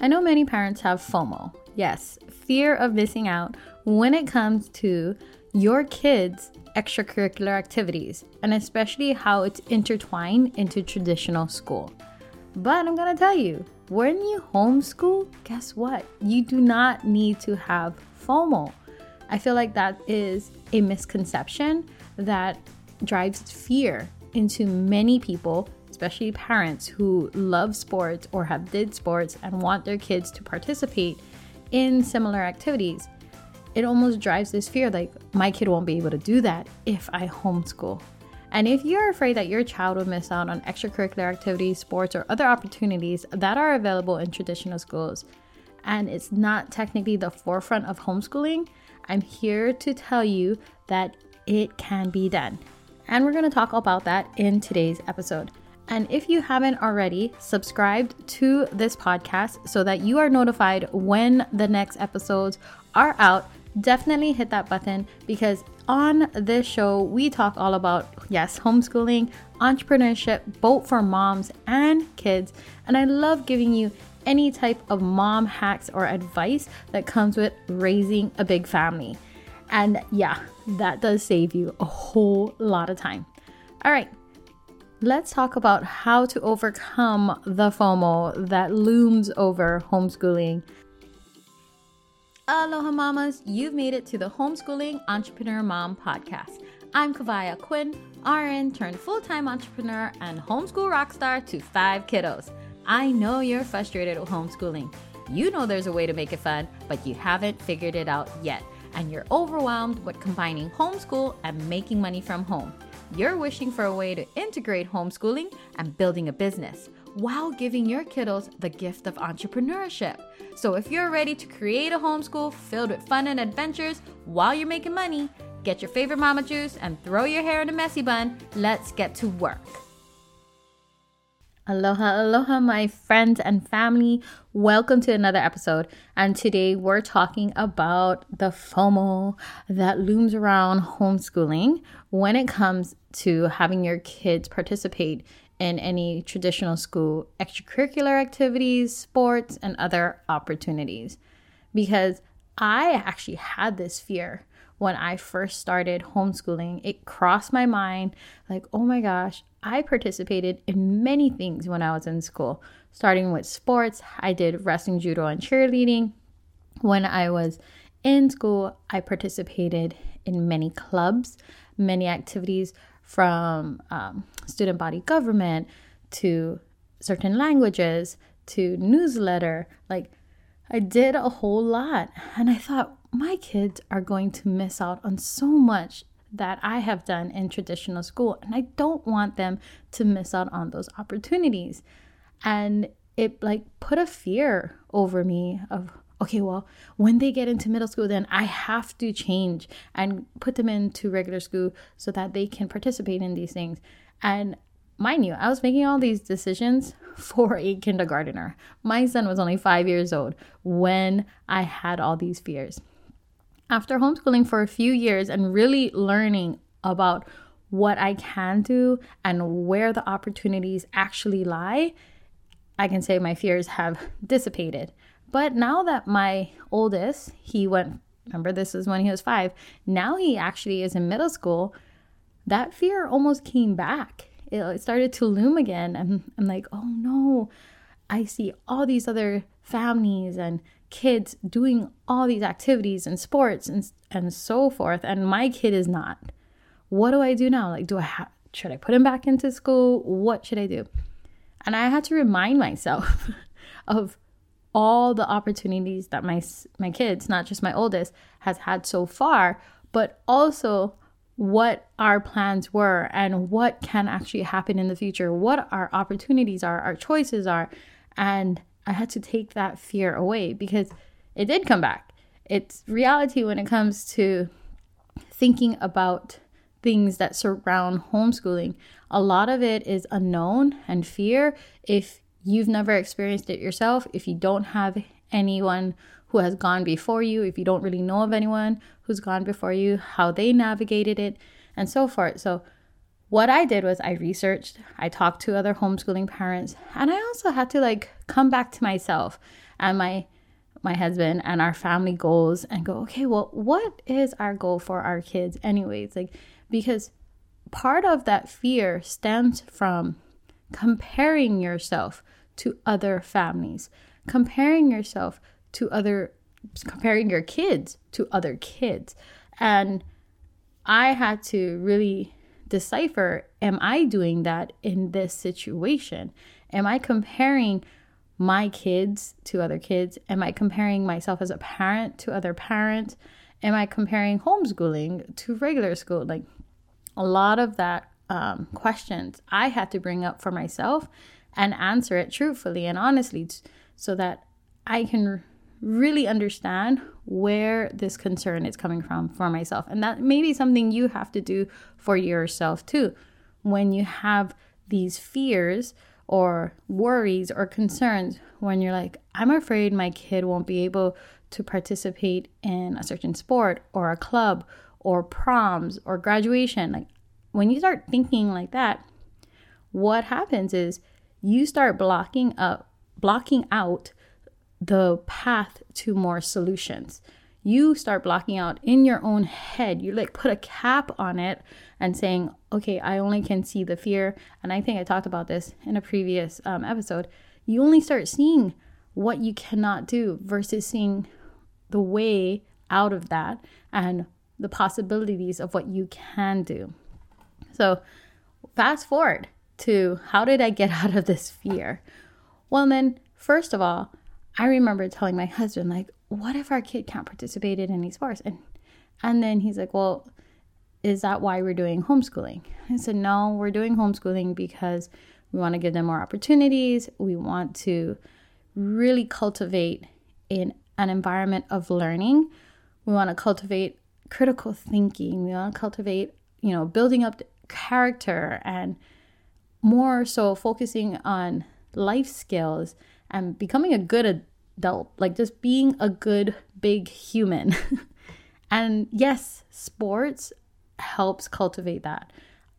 I know many parents have FOMO. Yes, fear of missing out when it comes to your kids' extracurricular activities, and especially how it's intertwined into traditional school. But I'm gonna tell you, when you homeschool, guess what? You do not need to have FOMO. I feel like that is a misconception that drives fear into many people especially parents who love sports or have did sports and want their kids to participate in similar activities it almost drives this fear like my kid won't be able to do that if i homeschool. And if you're afraid that your child will miss out on extracurricular activities sports or other opportunities that are available in traditional schools and it's not technically the forefront of homeschooling i'm here to tell you that it can be done. And we're going to talk about that in today's episode and if you haven't already, subscribed to this podcast so that you are notified when the next episodes are out. Definitely hit that button because on this show, we talk all about, yes, homeschooling, entrepreneurship, both for moms and kids. And I love giving you any type of mom hacks or advice that comes with raising a big family. And yeah, that does save you a whole lot of time. All right, let's talk about how to overcome the FOMO that looms over homeschooling. Aloha mamas, you've made it to the Homeschooling Entrepreneur Mom podcast. I'm Kawai Ahquin, RN turned full-time entrepreneur and homeschool rockstar to five kiddos. I know you're frustrated with homeschooling. You know there's a way to make it fun, but you haven't figured it out yet, and you're overwhelmed with combining homeschool and making money from home. You're wishing for a way to integrate homeschooling and building a business while giving your kiddos the gift of entrepreneurship. So, if you're ready to create a homeschool filled with fun and adventures while you're making money, get your favorite mama juice and throw your hair in a messy bun. Let's get to work. Aloha, aloha, my friends and family. Welcome to another episode. And today we're talking about the FOMO that looms around homeschooling when it comes to having your kids participate in any traditional school extracurricular activities, sports, and other opportunities. Because I actually had this fear when I first started homeschooling. It crossed my mind like, oh my gosh, I participated in many things when I was in school, starting with sports. I did wrestling, judo, and cheerleading. When I was in school, I participated in many clubs, many activities from um, student body government to certain languages to newsletter. Like, I did a whole lot. And I thought, my kids are going to miss out on so much that I have done in traditional school. And I don't want them to miss out on those opportunities. And it like put a fear over me of, okay, well, when they get into middle school, then I have to change and put them into regular school so that they can participate in these things. And mind you, I was making all these decisions for a kindergartner. My son was only five years old when I had all these fears. After homeschooling for a few years and really learning about what I can do and where the opportunities actually lie, I can say my fears have dissipated. But now that my oldest, he went, remember, this is when he was five, now he actually is in middle school, that fear almost came back. It started to loom again. And I'm like, oh no, I see all these other families and kids doing all these activities and sports and and so forth and my kid is not. What do i do now? Like do i have should i put him back into school? What should i do? And i had to remind myself of all the opportunities that my my kids not just my oldest has had so far but also what our plans were and what can actually happen in the future what our opportunities are our choices are and I had to take that fear away because it did come back. It's reality when it comes to thinking about things that surround homeschooling. A lot of it is unknown and fear. If you've never experienced it yourself, if you don't have anyone who has gone before you, if you don't really know of anyone who's gone before you, how they navigated it, and so forth. So, what I did was I researched, I talked to other homeschooling parents, and I also had to like come back to myself and my my husband and our family goals and go, okay, well, what is our goal for our kids anyways? Like because part of that fear stems from comparing yourself to other families, comparing yourself to other comparing your kids to other kids. And I had to really decipher am I doing that in this situation? Am I comparing my kids to other kids? Am I comparing myself as a parent to other parents? Am I comparing homeschooling to regular school? Like a lot of that um, questions I had to bring up for myself and answer it truthfully and honestly so that I can really understand where this concern is coming from for myself. And that may be something you have to do for yourself too. When you have these fears or worries or concerns, when you're like, I'm afraid my kid won't be able to participate in a certain sport or a club or proms or graduation, like when you start thinking like that, what happens is you start blocking up blocking out the path to more solutions. You start blocking out in your own head. You like put a cap on it and saying, okay, I only can see the fear. And I think I talked about this in a previous um, episode. You only start seeing what you cannot do versus seeing the way out of that and the possibilities of what you can do. So, fast forward to how did I get out of this fear? Well, then, first of all, I remember telling my husband, like, what if our kid can't participate in any sports? And and then he's like, Well, is that why we're doing homeschooling? I said, No, we're doing homeschooling because we want to give them more opportunities. We want to really cultivate in an environment of learning. We want to cultivate critical thinking. We want to cultivate, you know, building up character and more so focusing on life skills and becoming a good adult, like just being a good big human. and yes, sports helps cultivate that.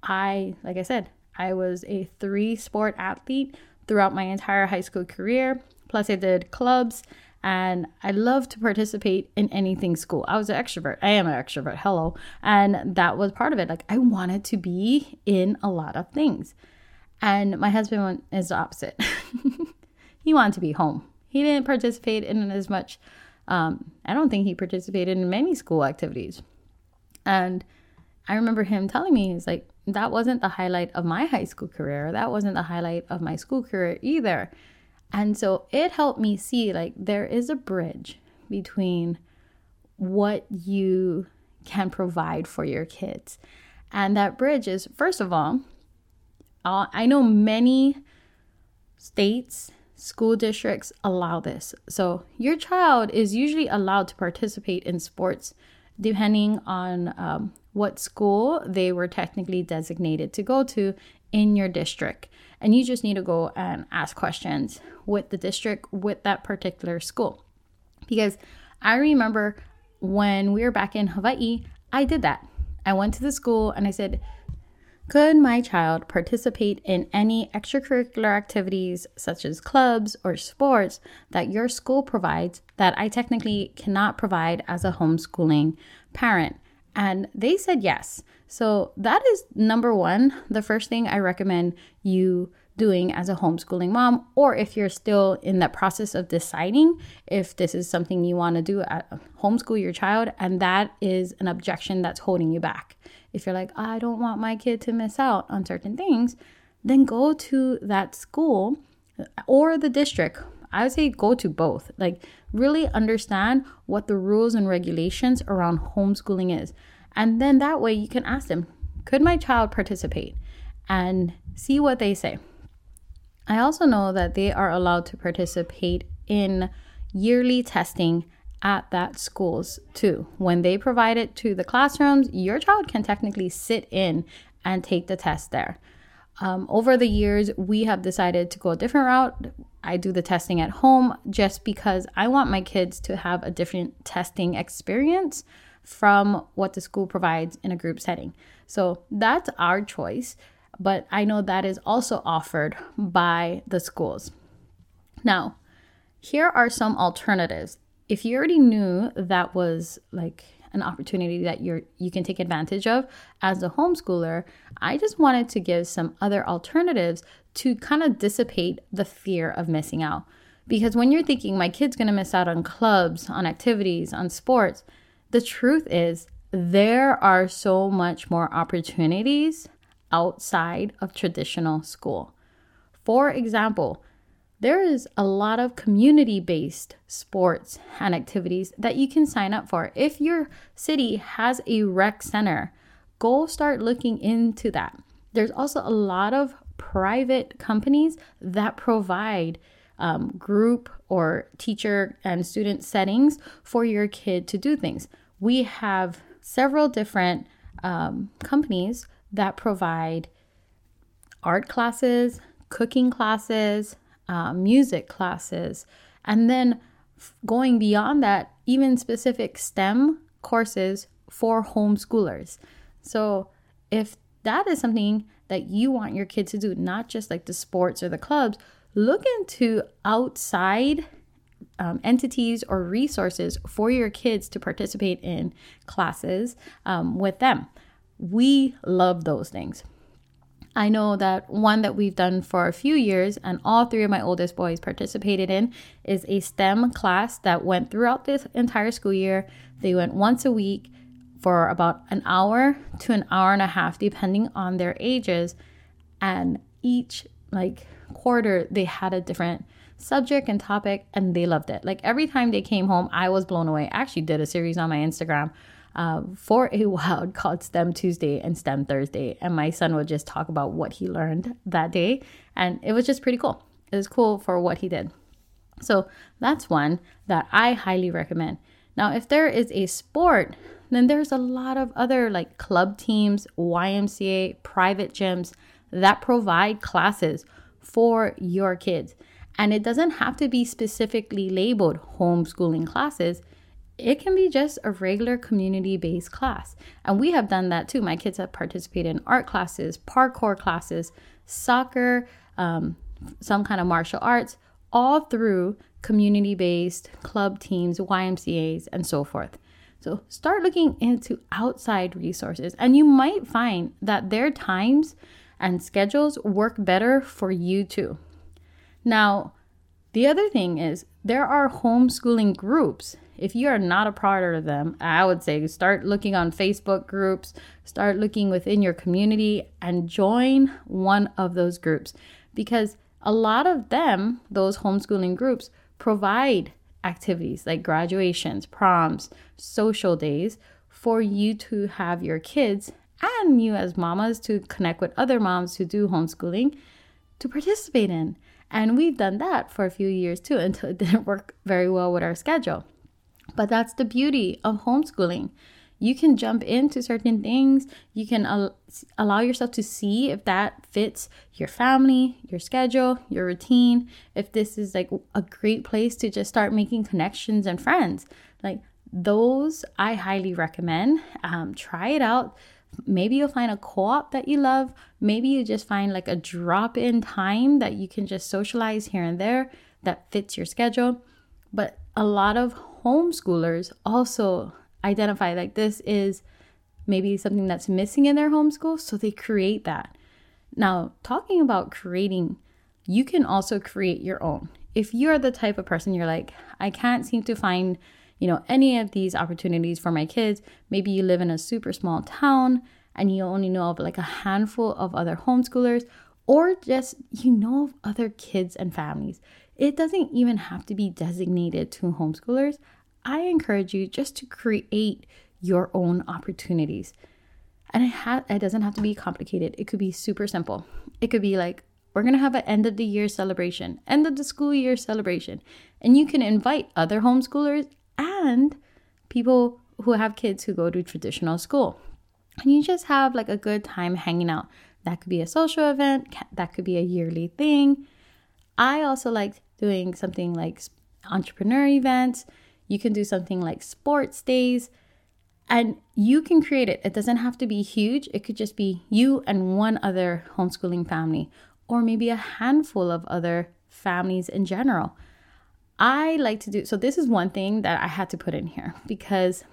I, like I said, I was a three sport athlete throughout my entire high school career. Plus, I did clubs and I love to participate in anything school. I was an extrovert. I am an extrovert. Hello. And that was part of it. Like, I wanted to be in a lot of things. And my husband is the opposite. he wanted to be home. He didn't participate in as much. Um, I don't think he participated in many school activities. And I remember him telling me, he's like, that wasn't the highlight of my high school career. That wasn't the highlight of my school career either. And so it helped me see like there is a bridge between what you can provide for your kids. And that bridge is, first of all, uh, I know many states school districts allow this. So your child is usually allowed to participate in sports depending on um, what school they were technically designated to go to in your district. And you just need to go and ask questions with the district with that particular school. Because I remember when we were back in Hawaii, I did that. I went to the school and I said, could my child participate in any extracurricular activities such as clubs or sports that your school provides that I technically cannot provide as a homeschooling parent? And they said yes. So that is number one, the first thing I recommend you doing as a homeschooling mom, or if you're still in that process of deciding if this is something you want to do homeschool your child, and that is an objection that's holding you back if you're like, I don't want my kid to miss out on certain things, then go to that school or the district. I would say go to both. Like, really understand what the rules and regulations around homeschooling is. And then that way you can ask them, could my child participate? And see what they say. I also know that they are allowed to participate in yearly testing at that schools too. When they provide it to the classrooms, your child can technically sit in and take the test there. Um, over the years, we have decided to go a different route. I do the testing at home just because I want my kids to have a different testing experience from what the school provides in a group setting. So that's our choice, but I know that is also offered by the schools. Now, here are some alternatives. If you already knew that was like an opportunity that you're you can take advantage of as a homeschooler, I just wanted to give some other alternatives to kind of dissipate the fear of missing out. Because when you're thinking my kid's going to miss out on clubs, on activities, on sports, the truth is there are so much more opportunities outside of traditional school. For example, there is a lot of community based sports and activities that you can sign up for. If your city has a rec center, go start looking into that. There's also a lot of private companies that provide um, group or teacher and student settings for your kid to do things. We have several different um, companies that provide art classes, cooking classes, uh, music classes, and then going beyond that, even specific STEM courses for homeschoolers. So, if that is something that you want your kids to do, not just like the sports or the clubs, look into outside um, entities or resources for your kids to participate in classes um, with them. We love those things. I know that one that we've done for a few years, and all three of my oldest boys participated in, is a STEM class that went throughout this entire school year. They went once a week for about an hour to an hour and a half, depending on their ages. And each like quarter, they had a different subject and topic, and they loved it. Like every time they came home, I was blown away. I actually did a series on my Instagram uh, for a while called STEM Tuesday and STEM Thursday. And my son would just talk about what he learned that day. And it was just pretty cool. It was cool for what he did. So that's one that I highly recommend. Now, if there is a sport, then there's a lot of other like club teams, YMCA, private gyms that provide classes for your kids. And it doesn't have to be specifically labeled homeschooling classes it can be just a regular community based class. And we have done that too. My kids have participated in art classes, parkour classes, soccer, um, some kind of martial arts, all through community based club teams, YMCAs, and so forth. So start looking into outside resources, and you might find that their times and schedules work better for you too. Now, the other thing is there are homeschooling groups if you are not a part of them, I would say start looking on Facebook groups, start looking within your community, and join one of those groups because a lot of them, those homeschooling groups, provide activities like graduations, proms, social days for you to have your kids and you as mamas to connect with other moms who do homeschooling to participate in. And we've done that for a few years too until it didn't work very well with our schedule. But that's the beauty of homeschooling. You can jump into certain things. You can al- allow yourself to see if that fits your family, your schedule, your routine. If this is like a great place to just start making connections and friends. Like those, I highly recommend. Um, try it out. Maybe you'll find a co op that you love. Maybe you just find like a drop in time that you can just socialize here and there that fits your schedule. But a lot of homeschoolers also identify like this is maybe something that's missing in their homeschool, so they create that. Now, talking about creating, you can also create your own. If you're the type of person you're like, I can't seem to find, you know, any of these opportunities for my kids, maybe you live in a super small town and you only know of like a handful of other homeschoolers or just you know of other kids and families. It doesn't even have to be designated to homeschoolers. I encourage you just to create your own opportunities. And it, ha- it doesn't have to be complicated. It could be super simple. It could be like, we're going to have an end of the year celebration, end of the school year celebration. And you can invite other homeschoolers and people who have kids who go to traditional school. And you just have like a good time hanging out. That could be a social event, that could be a yearly thing. I also like doing something like entrepreneur events you can do something like sports days and you can create it. It doesn't have to be huge, it could just be you and one other homeschooling family, or maybe a handful of other families in general. I like to do so. This is one thing that I had to put in here because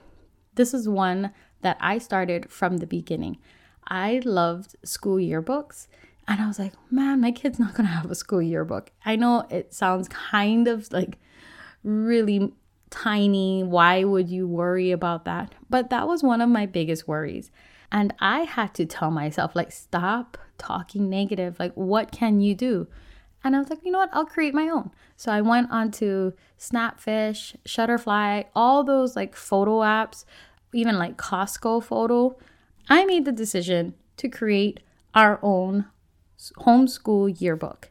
this is one that I started from the beginning. I loved school yearbooks. And I was like, man, my kid's not going to have a school yearbook. I know it sounds kind of like really tiny. Why would you worry about that? But that was one of my biggest worries. And I had to tell myself, like, stop talking negative. Like, what can you do? And I was like, you know what? I'll create my own. So I went onto Snapfish, Shutterfly, all those like photo apps, even like Costco photo. I made the decision to create our own homeschool yearbook.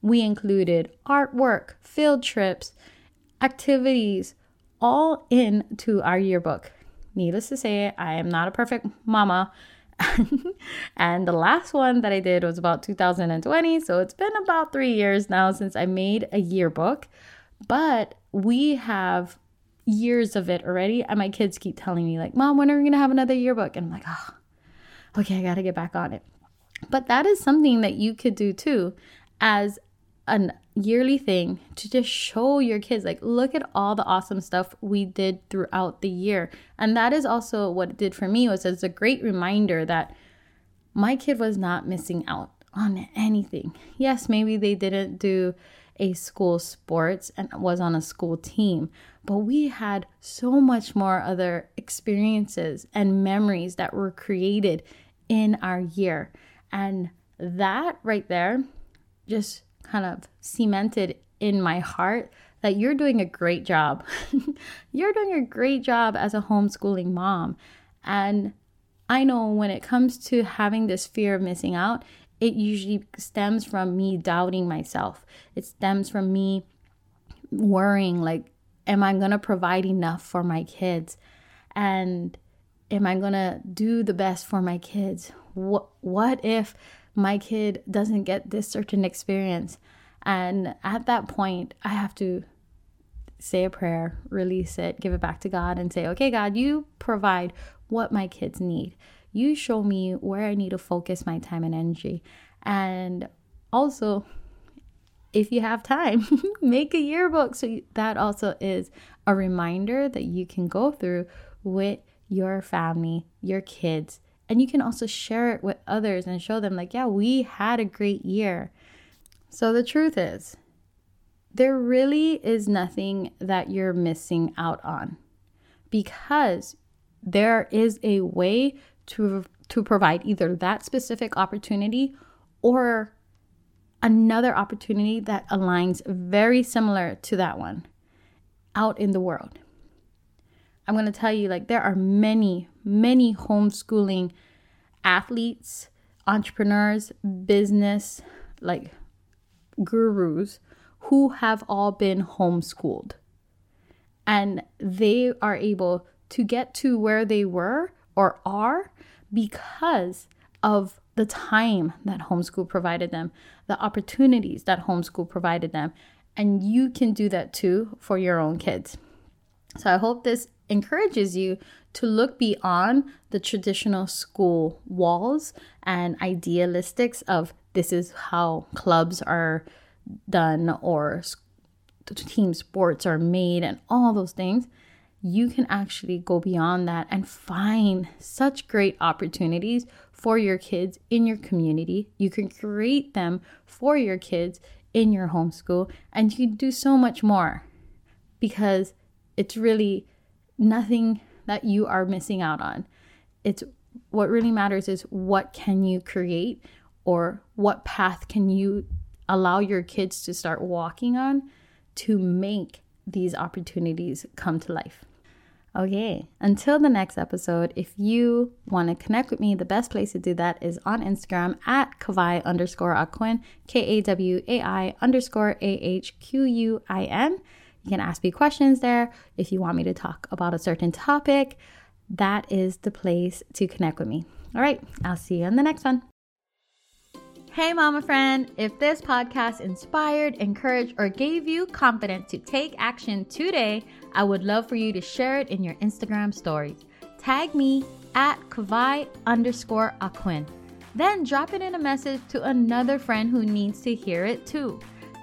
We included artwork, field trips, activities, all into our yearbook. Needless to say, I am not a perfect mama. and the last one that I did was about 2020. So it's been about three years now since I made a yearbook. But we have years of it already. And my kids keep telling me, like, Mom, when are we going to have another yearbook? And I'm like, oh, okay, I got to get back on it. But that is something that you could do too as a yearly thing to just show your kids like look at all the awesome stuff we did throughout the year. And that is also what it did for me was it's a great reminder that my kid was not missing out on anything. Yes, maybe they didn't do a school sports and was on a school team, but we had so much more other experiences and memories that were created in our year. And that right there just kind of cemented in my heart that you're doing a great job. you're doing a great job as a homeschooling mom. And I know when it comes to having this fear of missing out, it usually stems from me doubting myself. It stems from me worrying like, am I going to provide enough for my kids? And am I going to do the best for my kids? what what if my kid doesn't get this certain experience. And at that point i have to say a prayer release it give it back to god and say okay god you provide what my kids need. You show me where i need to focus my time and energy. And also if you have time make a yearbook so that also is a reminder that you can go through with your family your kids and you can also share it with others and show them, like, yeah, we had a great year. So the truth is, there really is nothing that you're missing out on because there is a way to to provide either that specific opportunity or another opportunity that aligns very similar to that one out in the world. I'm going to tell you like there are many many homeschooling athletes, entrepreneurs, business, like gurus who have all been homeschooled. And they are able to get to where they were or are because of the time that homeschool provided them, the opportunities that homeschool provided them. And you can do that too for your own kids. So I hope this encourages you to look beyond the traditional school walls and idealistics of this is how clubs are done or team sports are made and all those things you can actually go beyond that and find such great opportunities for your kids in your community. You can create them for your kids in your homeschool, and you can do so much more because it's really nothing that you are missing out on. It's what really matters is what can you create or what path can you allow your kids to start walking on to make these opportunities come to life. Okay, until the next episode, if you want to connect with me, the best place to do that is on Instagram at Kawai underscore Ahquin, K A W A I underscore A H Q U I N. You can ask me questions there if you want me to talk about a certain topic. That is the place to connect with me. All right, I'll see you in the next one. Hey, mama friend, if this podcast inspired, encouraged, or gave you confidence to take action today, I would love for you to share it in your Instagram stories. Tag me at Kawai underscore Ahquin. Then drop it in a message to another friend who needs to hear it too.